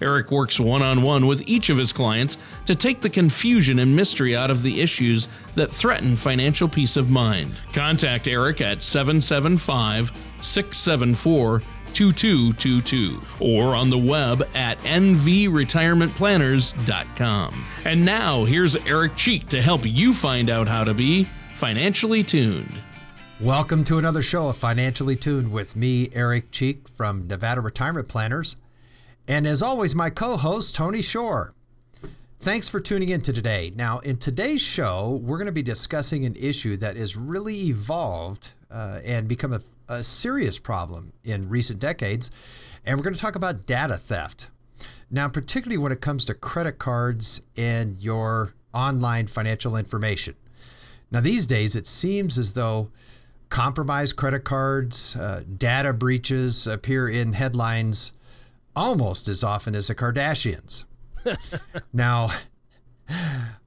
Eric works one on one with each of his clients to take the confusion and mystery out of the issues that threaten financial peace of mind. Contact Eric at 775 674 2222 or on the web at nvretirementplanners.com. And now here's Eric Cheek to help you find out how to be financially tuned. Welcome to another show of Financially Tuned with me, Eric Cheek from Nevada Retirement Planners. And as always, my co host, Tony Shore. Thanks for tuning in to today. Now, in today's show, we're going to be discussing an issue that has really evolved uh, and become a, a serious problem in recent decades. And we're going to talk about data theft. Now, particularly when it comes to credit cards and your online financial information. Now, these days, it seems as though compromised credit cards, uh, data breaches appear in headlines almost as often as the Kardashians. now,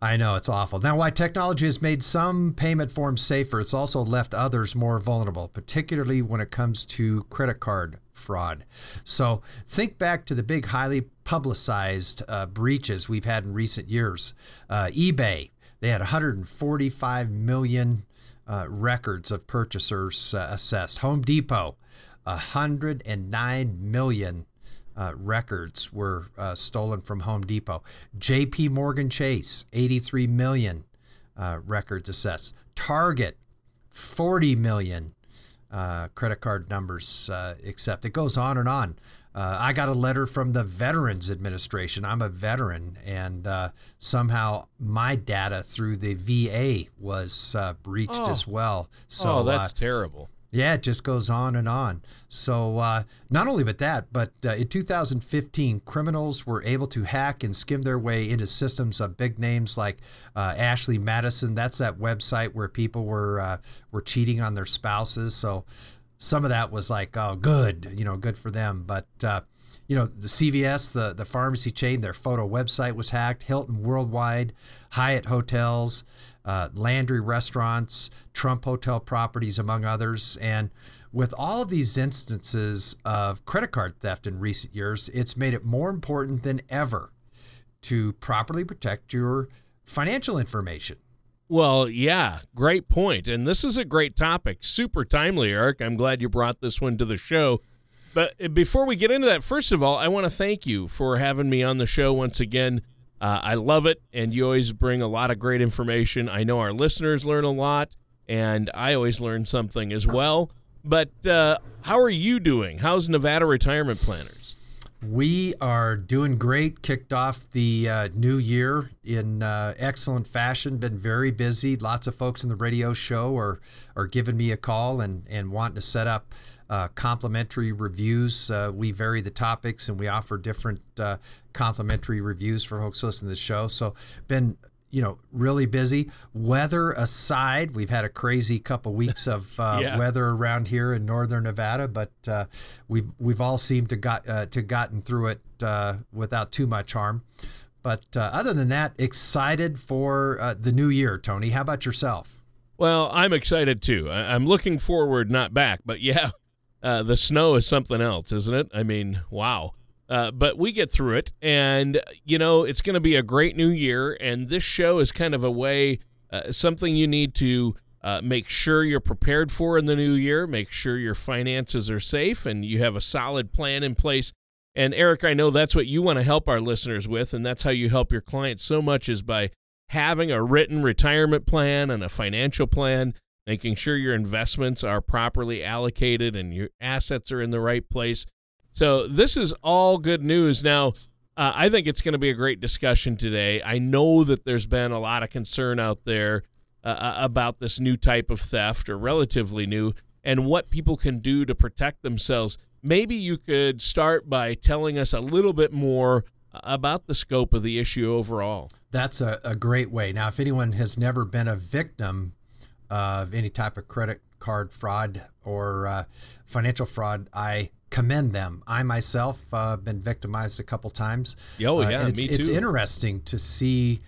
I know it's awful. Now, while technology has made some payment forms safer, it's also left others more vulnerable, particularly when it comes to credit card fraud. So, think back to the big, highly publicized uh, breaches we've had in recent years. Uh, eBay, they had 145 million uh, records of purchasers uh, assessed. Home Depot, 109 million uh, records were uh, stolen from Home Depot. J.P. Morgan Chase, 83 million uh, records assessed. Target, 40 million uh, credit card numbers uh, accepted. It goes on and on. Uh, I got a letter from the Veterans Administration. I'm a veteran, and somehow my data through the VA was breached oh. as well. So oh, that's terrible. Yeah, it just goes on and on. So, uh, not only but that, but uh, in 2015, criminals were able to hack and skim their way into systems of big names like uh, Ashley Madison. That's that website where people were uh, were cheating on their spouses. So, some of that was like, oh, good, you know, good for them. But uh, you know, the CVS, the the pharmacy chain, their photo website was hacked. Hilton Worldwide, Hyatt Hotels uh, Landry restaurants, Trump hotel properties, among others. And with all of these instances of credit card theft in recent years, it's made it more important than ever to properly protect your financial information. Well, yeah, great point. And this is a great topic. Super timely, Eric. I'm glad you brought this one to the show. But before we get into that, first of all, I want to thank you for having me on the show once again. Uh, I love it, and you always bring a lot of great information. I know our listeners learn a lot, and I always learn something as well. But uh, how are you doing? How's Nevada Retirement Planners? We are doing great. Kicked off the uh, new year in uh, excellent fashion. Been very busy. Lots of folks in the radio show are are giving me a call and and wanting to set up uh, complimentary reviews. Uh, we vary the topics and we offer different uh, complimentary reviews for folks listening to the show. So been you know, really busy. Weather aside, we've had a crazy couple weeks of uh, yeah. weather around here in northern Nevada, but uh, we've we've all seemed to got uh, to gotten through it uh, without too much harm. But uh, other than that, excited for uh, the new year, Tony. How about yourself? Well, I'm excited too. I- am looking forward, not back. But yeah, the snow is something else, isn't it? I mean, wow. Uh, but we get through it, and you know it's going to be a great new year. And this show is kind of a way, uh, something you need to uh, make sure you're prepared for in the new year. Make sure your finances are safe and you have a solid plan in place. And Eric, I know that's what you want to help our listeners with, and that's how you help your clients so much is by having a written retirement plan and a financial plan, making sure your investments are properly allocated and your assets are in the right place so this is all good news. Now, uh, I think it's going to be a great discussion today. I know that there's been a lot of concern out there uh, uh, about this new type of theft, or relatively new, and what people can do to protect themselves. Maybe you could start by telling us a little bit more about the scope of the issue overall. That's a, a great way. Now, if anyone has never been a victim of any type of credit card fraud or uh, financial fraud, I commend them. I myself uh, been victimized a couple times. Oh yeah, uh, it's, me too. It's interesting to see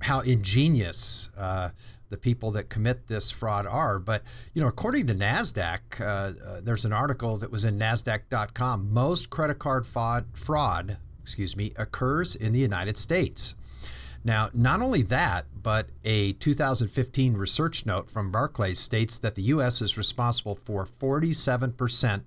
how ingenious uh, the people that commit this fraud are. But you know, according to Nasdaq, uh, uh, there's an article that was in Nasdaq.com. Most credit card fraud, fraud, excuse me, occurs in the United States. Now, not only that, but a 2015 research note from Barclays states that the U.S. is responsible for 47 percent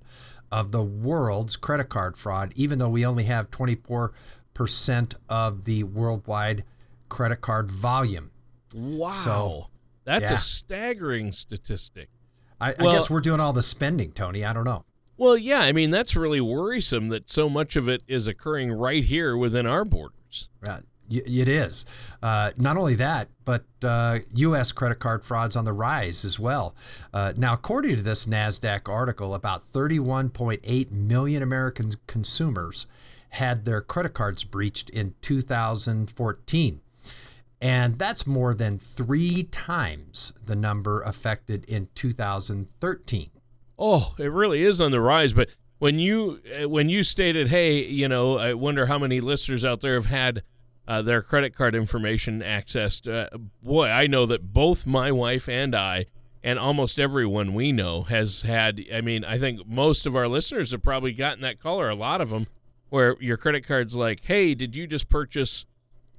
of the world's credit card fraud, even though we only have 24% of the worldwide credit card volume. Wow. So, That's yeah. a staggering statistic. I, well, I, guess we're doing all the spending, Tony. I don't know. Well, yeah. I mean, that's really worrisome that so much of it is occurring right here within our borders. Right. It is. Uh, not only that, but uh, U.S. credit card frauds on the rise as well. Uh, now, according to this NASDAQ article, about 31.8 million American consumers had their credit cards breached in 2014. And that's more than three times the number affected in 2013. Oh, it really is on the rise. But when you uh, when you stated, "Hey, you know, I wonder how many listeners out there have had uh, their credit card information accessed. Uh, boy, I know that both my wife and I, and almost everyone we know, has had. I mean, I think most of our listeners have probably gotten that call, or a lot of them, where your credit card's like, "Hey, did you just purchase?"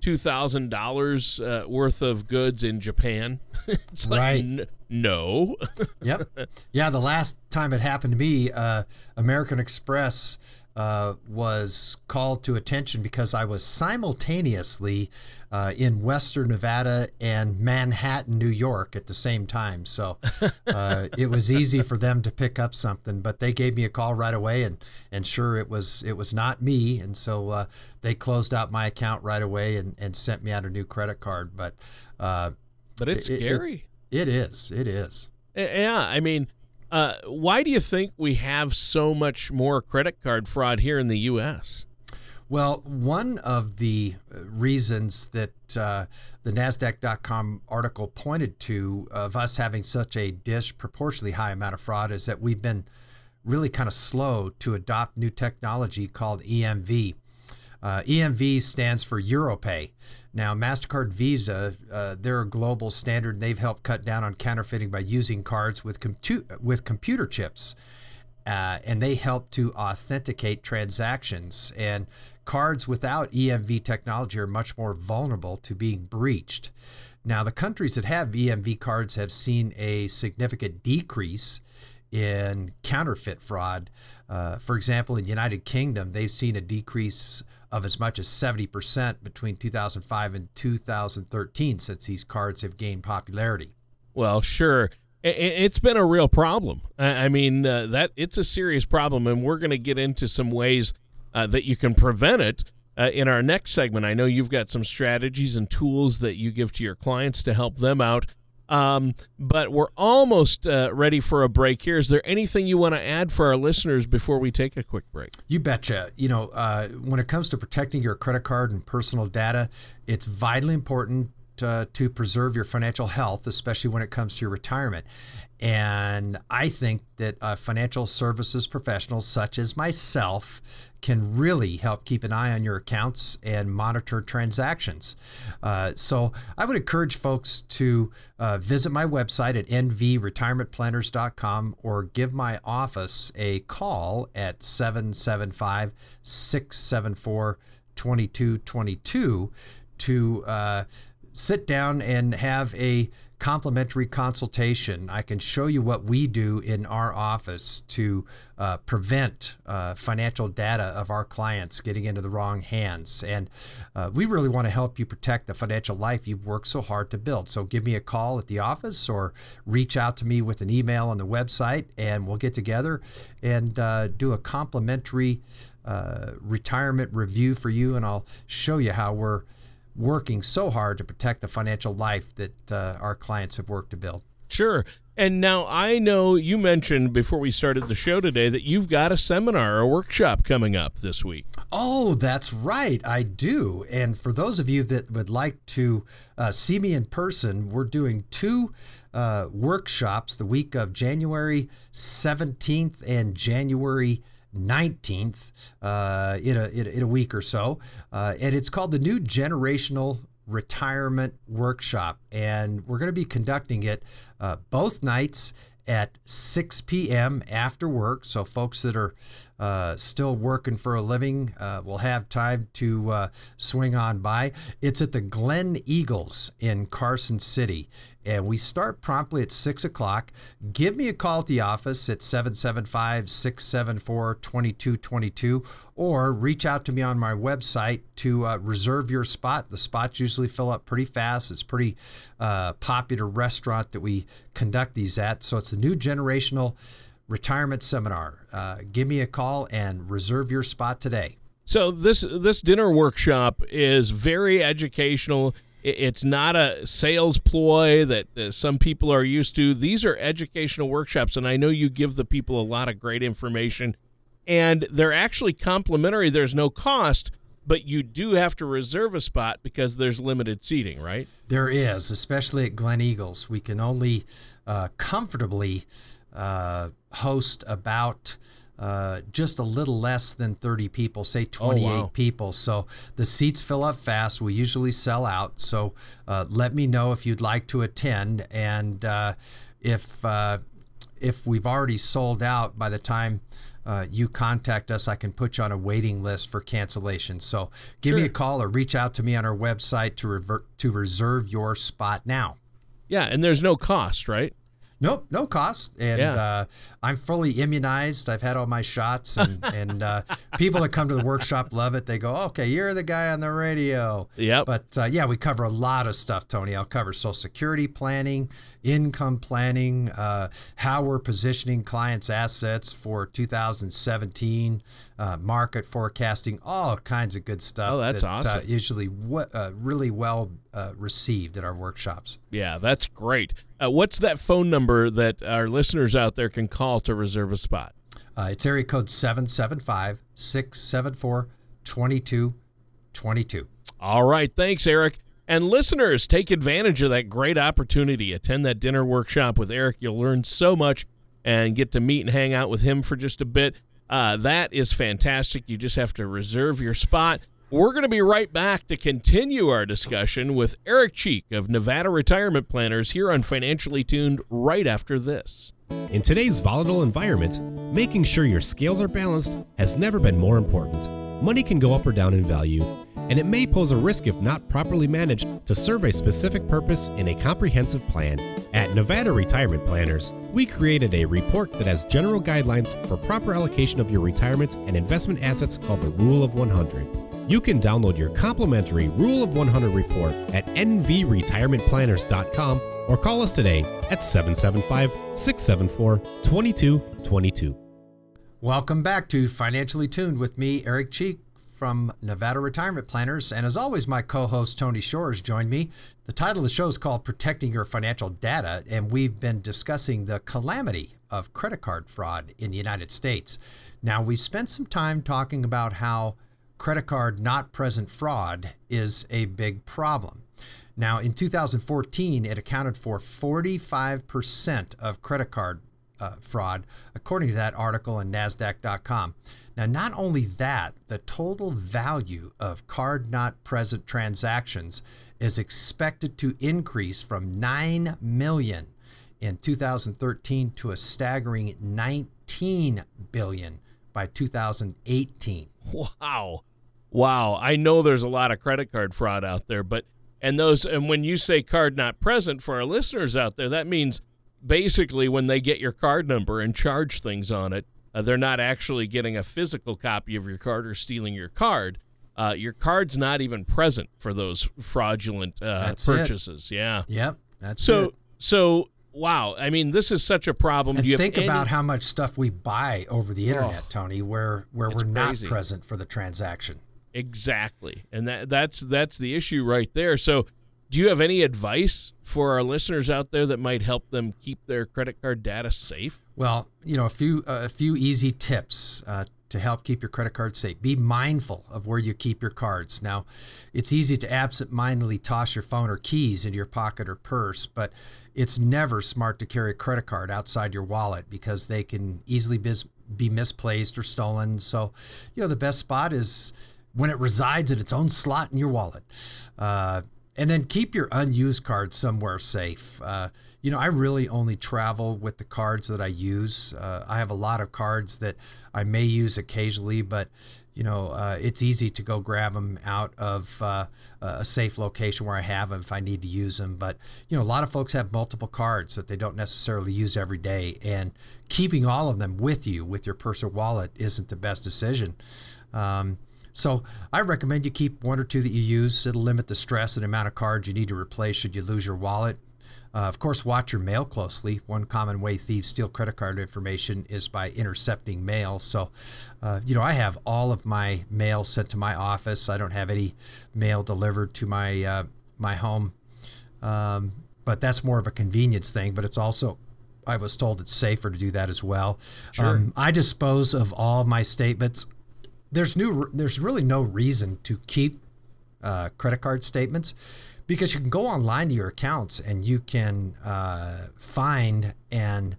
two thousand uh, dollars worth of goods in Japan. it's like, right. N- no. yep. Yeah. The last time it happened to me, uh, American Express uh, was called to attention because I was simultaneously uh, in Western Nevada and Manhattan, New York at the same time. So uh, it was easy for them to pick up something, but they gave me a call right away, and and sure it was it was not me, and so uh, they closed out my account right away and, and sent me out a new credit card. But uh, but it's it, scary. It, it is. It is. Yeah, I mean uh, why do you think we have so much more credit card fraud here in the U.S.? Well, one of the reasons that uh, the NASDAQ.com article pointed to of us having such a disproportionately high amount of fraud is that we've been really kind of slow to adopt new technology called EMV. Uh, EMV stands for Europay. Now, MasterCard Visa, uh, they're a global standard. They've helped cut down on counterfeiting by using cards with, with computer chips. Uh, and they help to authenticate transactions. And cards without EMV technology are much more vulnerable to being breached. Now, the countries that have EMV cards have seen a significant decrease in counterfeit fraud. Uh, for example, in United Kingdom, they've seen a decrease of as much as 70% between 2005 and 2013 since these cards have gained popularity. Well, sure. It's been a real problem. I mean, uh, that it's a serious problem, and we're going to get into some ways uh, that you can prevent it uh, in our next segment. I know you've got some strategies and tools that you give to your clients to help them out. Um, but we're almost uh, ready for a break here. Is there anything you want to add for our listeners before we take a quick break? You betcha. You know, uh, when it comes to protecting your credit card and personal data, it's vitally important uh, to preserve your financial health, especially when it comes to your retirement. And I think that uh, financial services professionals such as myself can really help keep an eye on your accounts and monitor transactions. Uh, so I would encourage folks to uh, visit my website at nvretirementplanners.com or give my office a call at 775 674 2222 to uh, sit down and have a complimentary consultation. I can show you what we do in our office to uh, prevent uh, financial data of our clients getting into the wrong hands. And uh, we really want to help you protect the financial life you've worked so hard to build. So give me a call at the office or reach out to me with an email on the website, and we'll get together and uh, do a complimentary uh, retirement review for you. And I'll show you how we're working so hard to protect the financial life that uh, our clients have worked to build. Sure. And now I know you mentioned before we started the show today that you've got a seminar, a workshop coming up this week. Oh, that's right. I do. And for those of you that would like to uh, see me in person, we're doing two uh, workshops the week of January 17th and January 19th uh, in, a, in, a, in, a, week or so. Uh, and it's called the New Generational Retirement Workshop. And we're going to be conducting it uh, both nights at 6 p.m. after work. So, folks that are uh, still working for a living uh, will have time to uh, swing on by. It's at the Glen Eagles in Carson City. And we start promptly at 6 o'clock. Give me a call at the office at 775 674 2222 or reach out to me on my website to uh, reserve your spot. The spots usually fill up pretty fast. It's a pretty uh, popular restaurant that we conduct these at. So it's a new generational retirement seminar. Uh, give me a call and reserve your spot today. So this this dinner workshop is very educational. It's not a sales ploy that uh, some people are used to. These are educational workshops, and I know you give the people a lot of great information, and they're actually complimentary. There's no cost, but you do have to reserve a spot because there's limited seating, right? There is, especially at Glen Eagles. We can only uh, comfortably uh, host about uh, just a little less than 30 people, say 28 oh, wow. people. So the seats fill up fast. We usually sell out. So uh, let me know if you'd like to attend. And uh, if, uh, if we've already sold out by the time uh, you contact us, I can put you on a waiting list for cancellation. So give sure. me a call or reach out to me on our website to revert to reserve your spot now. Yeah, and there's no cost, right? Nope, no cost, and yeah. uh, I'm fully immunized. I've had all my shots, and and uh, people that come to the workshop love it. They go, "Okay, you're the guy on the radio." Yeah. But uh, yeah, we cover a lot of stuff, Tony. I'll cover Social Security planning, income planning, uh, how we're positioning clients' assets for 2017, uh, market forecasting, all kinds of good stuff. Oh, that's that, uh, awesome. usually, w- really well received at our workshops. Yeah, that's great. Uh, what's that phone number that our listeners out there can call to reserve a spot? Uh, it's area code 775 674 2222. All right. Thanks, Eric. And listeners, take advantage of that great opportunity. Attend that dinner workshop with Eric. You'll learn so much and get to meet and hang out with him for just a bit. Uh, that is fantastic. You just have to reserve your spot. We're going to be right back to continue our discussion with Eric Cheek of Nevada Retirement Planners here on Financially Tuned right after this. In today's volatile environment, making sure your scales are balanced has never been more important. Money can go up or down in value, and it may pose a risk if not properly managed to serve a specific purpose in a comprehensive plan. At Nevada Retirement Planners, we created a report that has general guidelines for proper allocation of your retirement and investment assets called the Rule of 100. You can download your complimentary Rule of 100 report at nvretirementplanners.com or call us today at 775 674 2222. Welcome back to Financially Tuned with me, Eric Cheek from Nevada Retirement Planners. And as always, my co host Tony Shores joined me. The title of the show is called Protecting Your Financial Data, and we've been discussing the calamity of credit card fraud in the United States. Now, we spent some time talking about how credit card not present fraud is a big problem. Now, in 2014, it accounted for 45% of credit card uh, fraud, according to that article on NASDAQ.com. Now, not only that, the total value of card not present transactions is expected to increase from 9 million in 2013 to a staggering 19 billion by 2018. Wow. Wow, I know there's a lot of credit card fraud out there, but And those and when you say card not present for our listeners out there, that means basically when they get your card number and charge things on it, uh, they're not actually getting a physical copy of your card or stealing your card. Uh, your card's not even present for those fraudulent uh, That's it. purchases. Yeah. Yep, that's So it. so wow. I mean, this is such a problem. And Do you think any- about how much stuff we buy over the internet, Oh, Tony, where where we're not crazy. present for the transaction. Exactly. And that that's that's the issue right there. So, do you have any advice for our listeners out there that might help them keep their credit card data safe? Well, you know, a few a few easy tips uh, to help keep your credit card safe. Be mindful of where you keep your cards. Now, it's easy to absent-mindedly toss your phone or keys into your pocket or purse, but it's never smart to carry a credit card outside your wallet because they can easily be misplaced or stolen. So, you know, the best spot is when it resides in its own slot in your wallet. Uh, and then keep your unused cards somewhere safe. Uh, you know, I really only travel with the cards that I use. Uh, I have a lot of cards that I may use occasionally, but you know, uh, it's easy to go grab them out of uh, a safe location where I have them if I need to use them. But you know, a lot of folks have multiple cards that they don't necessarily use every day, and keeping all of them with you with your purse or wallet isn't the best decision. Um, so I recommend you keep one or two that you use. It'll limit the stress and amount of cards you need to replace should you lose your wallet. Uh, of course, watch your mail closely. One common way thieves steal credit card information is by intercepting mail. So, uh, you know, I have all of my mail sent to my office. I don't have any mail delivered to my uh, my home. Um, but that's more of a convenience thing. But it's also I was told it's safer to do that as well. Um, I dispose of all my statements there's new there's really no reason to keep uh, credit card statements because you can go online to your accounts and you can uh, find and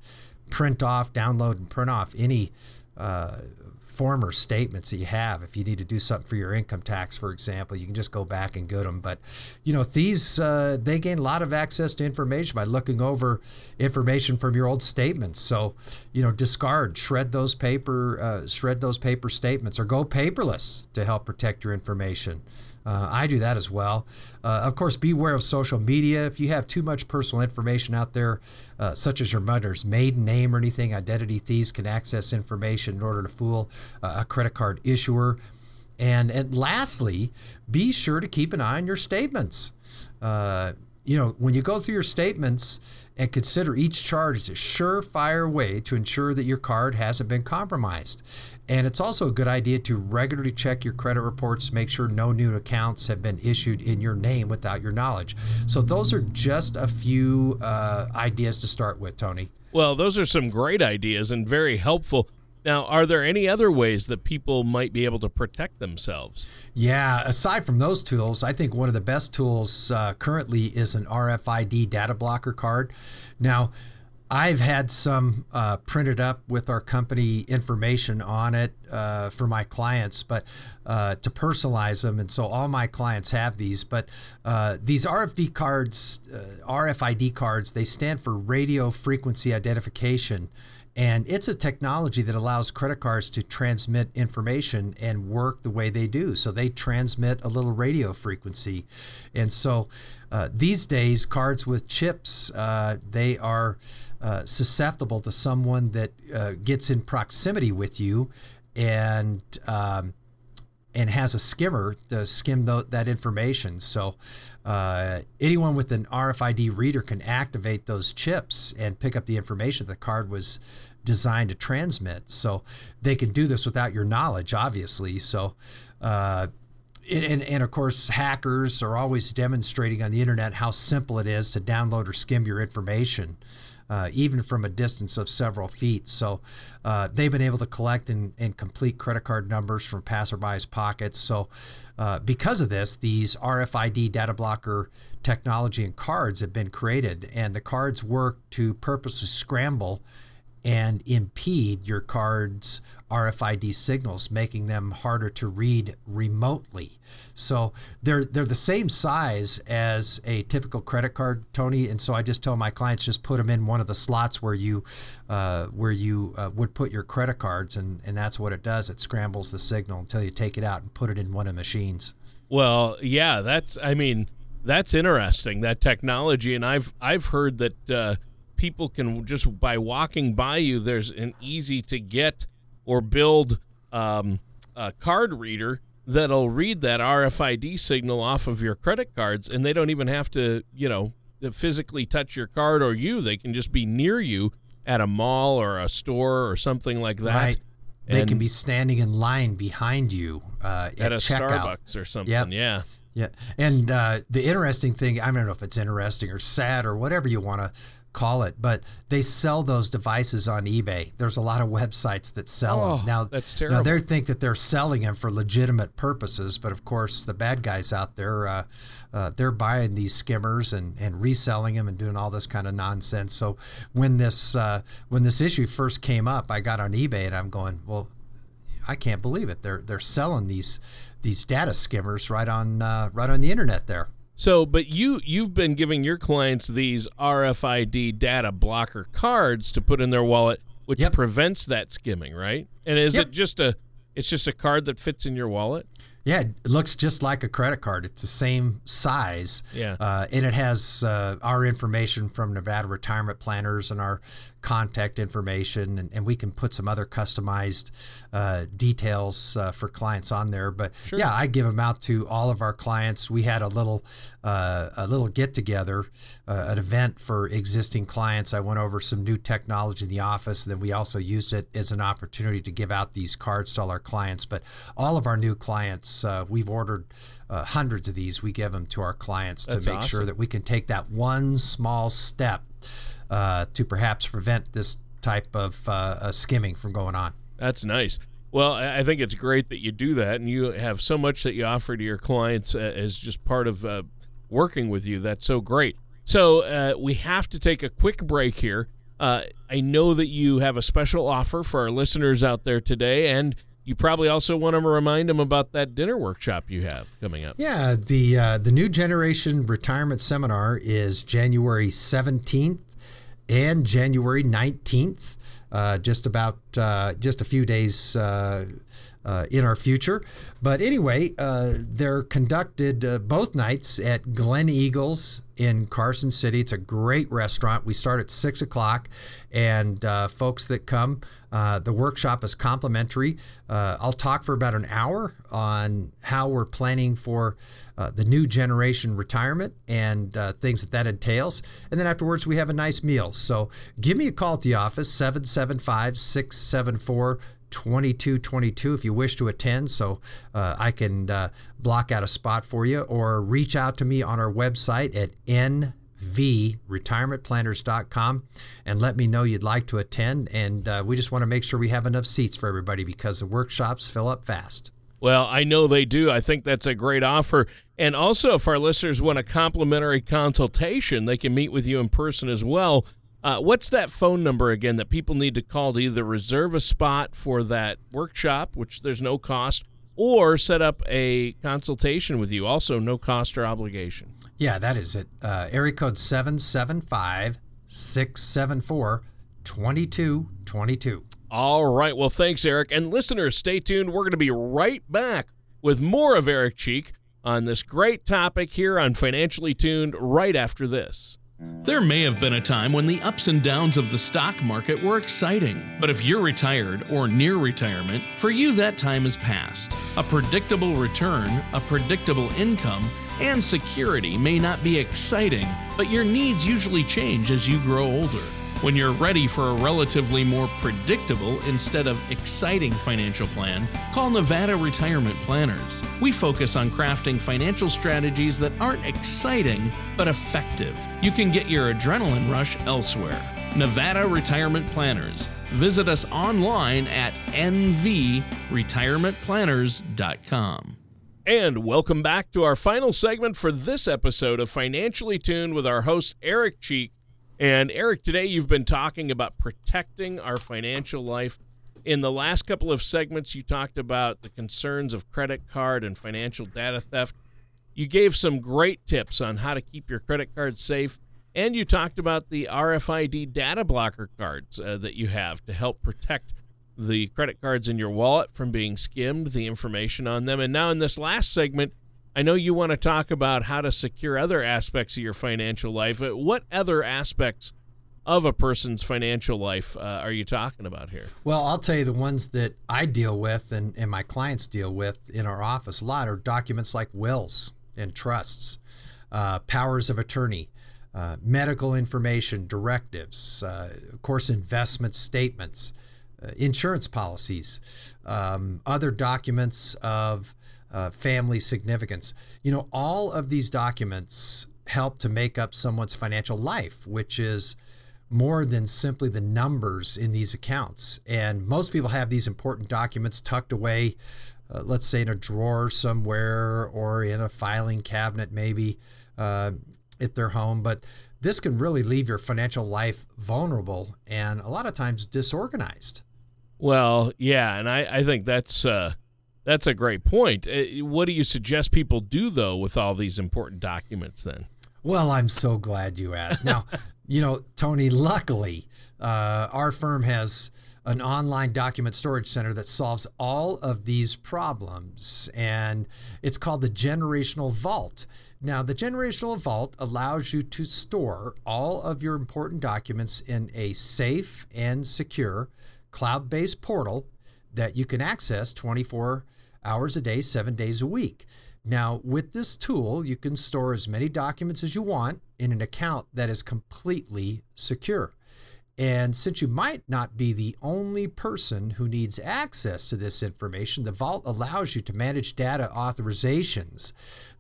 print off download and print off any uh, former statements that you have. If you need to do something for your income tax for example you can just go back and get them but you know thieves uh, they gain a lot of access to information by looking over information from your old statements. So you know discard shred those paper uh, shred those paper statements or go paperless to help protect your information uh, I do that as well. Uh, of course, beware of social media. If you have too much personal information out there, uh, such as your mother's maiden name or anything, identity thieves can access information in order to fool uh, a credit card issuer. And, and lastly, be sure to keep an eye on your statements. Uh, you know, when you go through your statements and consider each charge as a surefire way to ensure that your card hasn't been compromised. And it's also a good idea to regularly check your credit reports to make sure no new accounts have been issued in your name without your knowledge. So, those are just a few uh, ideas to start with, Tony. Well, those are some great ideas and very helpful. Now, are there any other ways that people might be able to protect themselves? Yeah, aside from those tools, I think one of the best tools uh, currently is an RFID data blocker card. Now, I've had some uh, printed up with our company information on it uh, for my clients, but uh, to personalize them, and so all my clients have these. But uh, these RFD cards, uh, RFID cards, they stand for radio frequency identification. And it's a technology that allows credit cards to transmit information and work the way they do. So they transmit a little radio frequency. And so uh, these days, cards with chips, uh, they are uh, susceptible to someone that uh, gets in proximity with you and um, and has a skimmer to skim tho- that information. So uh, anyone with an RFID reader can activate those chips and pick up the information the card was designed to transmit. So they can do this without your knowledge, obviously. So. Uh, and, and of course, hackers are always demonstrating on the internet how simple it is to download or skim your information, uh, even from a distance of several feet. So uh, they've been able to collect and, and complete credit card numbers from passerbys' pockets. So uh, because of this, these RFID data blocker technology and cards have been created, and the cards work to purposely scramble and impede your card's RFID signals, making them harder to read remotely. So they're they're the same size as a typical credit card, Tony. And so I just tell my clients just put them in one of the slots where you uh, where you uh, would put your credit cards, and and that's what it does. It scrambles the signal until you take it out and put it in one of the machines. Well, yeah, that's, I mean, That's interesting. That technology, and I've I've heard that uh, people can just by walking by you, there's an easy to get or build um, a card reader that'll read that RFID signal off of your credit cards, and they don't even have to, you know, physically touch your card or you. They can just be near you at a mall or a store or something like that. Right. They can be standing in line behind you uh, at, at a checkout. Starbucks or something. Yep. Yeah. Yeah. And uh, the interesting thing, I don't know if it's interesting or sad or whatever you want to call it, but they sell those devices on eBay. There's a lot of websites that sell Oh, them. Now, that's now they think that they're selling them for legitimate purposes, but of course, the bad guys out there, uh, uh, they're buying these skimmers and, and reselling them and doing all this kind of nonsense. So when this uh, when this issue first came up, I got on eBay and I'm going, well, I can't believe it. They're they're selling these these data skimmers right on uh, right on the internet there. So, but you you've been giving your clients these RFID data blocker cards to put in their wallet, which Yep. prevents that skimming, right? And is Yep. it just a it's just a card that fits in your wallet? Yeah, it looks just like a credit card. It's the same size. Yeah. Uh, and it has uh, our information from Nevada Retirement Planners and our contact information, and, and we can put some other customized uh, details uh, for clients on there. But yeah, I give them out to all of our clients. We had a little uh, a little get together, uh, an event for existing clients. I went over some new technology in the office, and then we also used it as an opportunity to give out these cards to all our clients. But all of our new clients, uh, we've ordered uh, hundreds of these. We give them to our clients That's to make sure that we can take that one small step uh, to perhaps prevent this type of uh, skimming from going on. That's nice. Well, I think it's great that you do that, and you have so much that you offer to your clients uh, as just part of uh, working with you. That's so great. So uh, we have to take a quick break here. Uh, I know that you have a special offer for our listeners out there today, and you probably also want to remind them about that dinner workshop you have coming up. Yeah, the uh, the new generation retirement seminar is January 17th and January 19th. Uh, just about uh, just a few days uh, in our future. But anyway, uh, they're conducted uh, both nights at Glen Eagles in Carson City. It's a great restaurant. We start at six o'clock, and uh, folks that come, uh, the workshop is complimentary. Uh, I'll talk for about an hour on how we're planning for the new generation retirement and things that that entails. And then afterwards, we have a nice meal. So give me a call at the office, 775 674 2222 if you wish to attend so uh, I can uh, block out a spot for you or reach out to me on our website at nvretirementplanners.com and let me know you'd like to attend and uh, we just want to make sure we have enough seats for everybody because the workshops fill up fast. Well, I know they do. I think that's a great offer. And also, if our listeners want a complimentary consultation, they can meet with you in person as well. Uh, what's that phone number again that people need to call to either reserve a spot for that workshop, which there's no cost, or set up a consultation with you, also no cost or obligation? Yeah, that is it. Uh, area code 775 674 2222. All right. Well, thanks, Eric. And listeners, stay tuned. We're going to be right back with more of Eric Cheek on this great topic here on Financially Tuned right after this. There may have been a time when the ups and downs of the stock market were exciting, but if you're retired or near retirement, for you that time is past. A predictable return, a predictable income, and security may not be exciting, but your needs usually change as you grow older. When you're ready for a relatively more predictable instead of exciting financial plan, call Nevada Retirement Planners. We focus on crafting financial strategies that aren't exciting but effective. You can get your adrenaline rush elsewhere. Nevada Retirement Planners. Visit us online at nvretirementplanners.com. And welcome back to our final segment for this episode of Financially Tuned with our host, Eric Cheek. And Eric, today you've been talking about protecting our financial life. In the last couple of segments, you talked about the concerns of credit card and financial data theft. You gave some great tips on how to keep your credit card safe. And you talked about the RFID data blocker cards uh, that you have to help protect the credit cards in your wallet from being skimmed, the information on them. And now, in this last segment, I know you want to talk about how to secure other aspects of your financial life. What other aspects of a person's financial life uh, are you talking about here? Well, I'll tell you the ones that I deal with and, and my clients deal with in our office a lot are documents like wills and trusts, uh, powers of attorney, uh, medical information, directives, uh, of course, investment statements, uh, insurance policies, um, other documents of uh, family significance. You know, all of these documents help to make up someone's financial life, which is more than simply the numbers in these accounts. And most people have these important documents tucked away, uh, let's say in a drawer somewhere or in a filing cabinet, maybe uh, at their home. But this can really leave your financial life vulnerable and a lot of times disorganized. Well, yeah, and I, I think that's uh, that's a great point. Uh, what do you suggest people do though with all these important documents then? Well, I'm so glad you asked. Now, you know, Tony, luckily, uh, our firm has an online document storage center that solves all of these problems, and it's called the Generational Vault. Now, the Generational Vault allows you to store all of your important documents in a safe and secure cloud based portal that you can access 24 hours a day, seven days a week. Now, with this tool, you can store as many documents as you want in an account that is completely secure. And since you might not be the only person who needs access to this information, the Vault allows you to manage data authorizations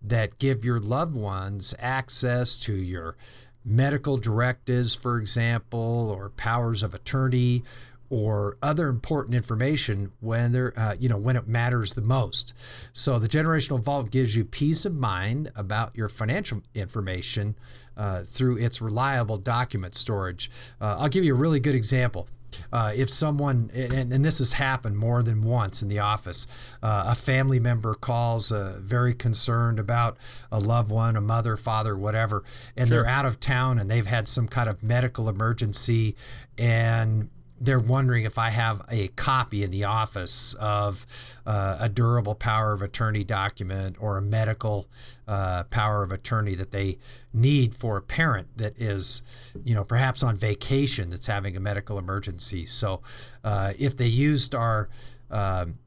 that give your loved ones access to your medical directives, for example, or powers of attorney, or other important information when they uh, you know when it matters the most. So the generational vault gives you peace of mind about your financial information uh, through its reliable document storage. Uh, I'll give you a really good example. Uh, if someone, and, and, this has happened more than once in the office, uh, a family member calls uh, very concerned about a loved one, a mother, father, whatever, and sure. they're out of town and they've had some kind of medical emergency and they're wondering if I have a copy in the office of uh, a durable power of attorney document or a medical uh, power of attorney that they need for a parent that is, you know, perhaps on vacation that's having a medical emergency. So uh, if they used our um,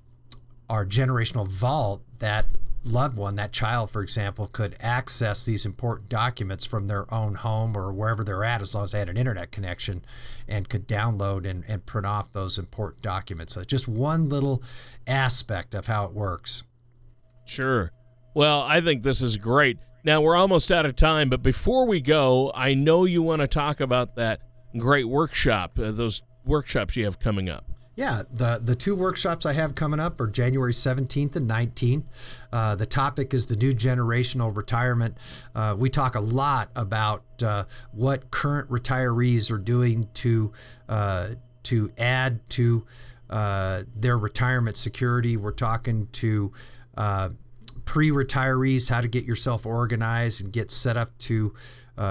our generational vault, that loved one, that child, for example, could access these important documents from their own home or wherever they're at, as long as they had an internet connection, and could download and, and print off those important documents. So, just one little aspect of how it works. Sure. Well, I think this is great. Now, we're almost out of time, but before we go, I know you want to talk about that great workshop, uh, those workshops you have coming up. Yeah, the, the two workshops I have coming up are January 17th and 19th. Uh, the topic is the new generational retirement. Uh, we talk a lot about uh, what current retirees are doing to uh, to add to uh, their retirement security. We're talking to uh, pre-retirees how to get yourself organized and get set up to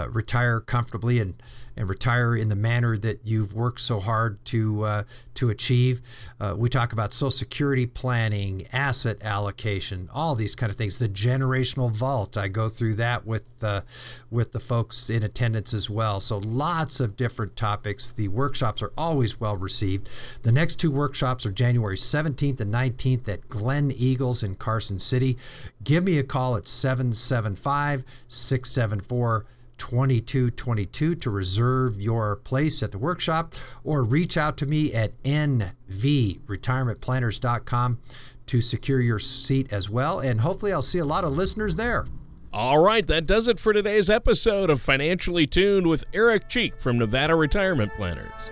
retire comfortably and and retire in the manner that you've worked so hard to uh, to achieve. Uh, we talk about Social Security planning, asset allocation, all these kind of things. The generational vault. I go through that with uh, with the folks in attendance as well. So lots of different topics. The workshops are always well received. The next two workshops are January 17th and 19th at Glen Eagles in Carson City. Give me a call at 775 674 2222 to reserve your place at the workshop or reach out to me at nvretirementplanners.com to secure your seat as well. And hopefully, I'll see a lot of listeners there. All right, that does it for today's episode of Financially Tuned with Eric Cheek from Nevada Retirement Planners.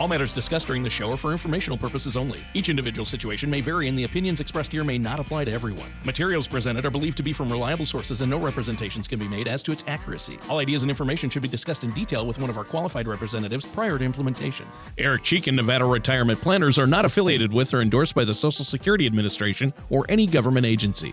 All matters discussed during the show are for informational purposes only. Each individual situation may vary, and the opinions expressed here may not apply to everyone. Materials presented are believed to be from reliable sources, and no representations can be made as to its accuracy. All ideas and information should be discussed in detail with one of our qualified representatives prior to implementation. Eric Cheek and Nevada Retirement Planners are not affiliated with or endorsed by the Social Security Administration or any government agency.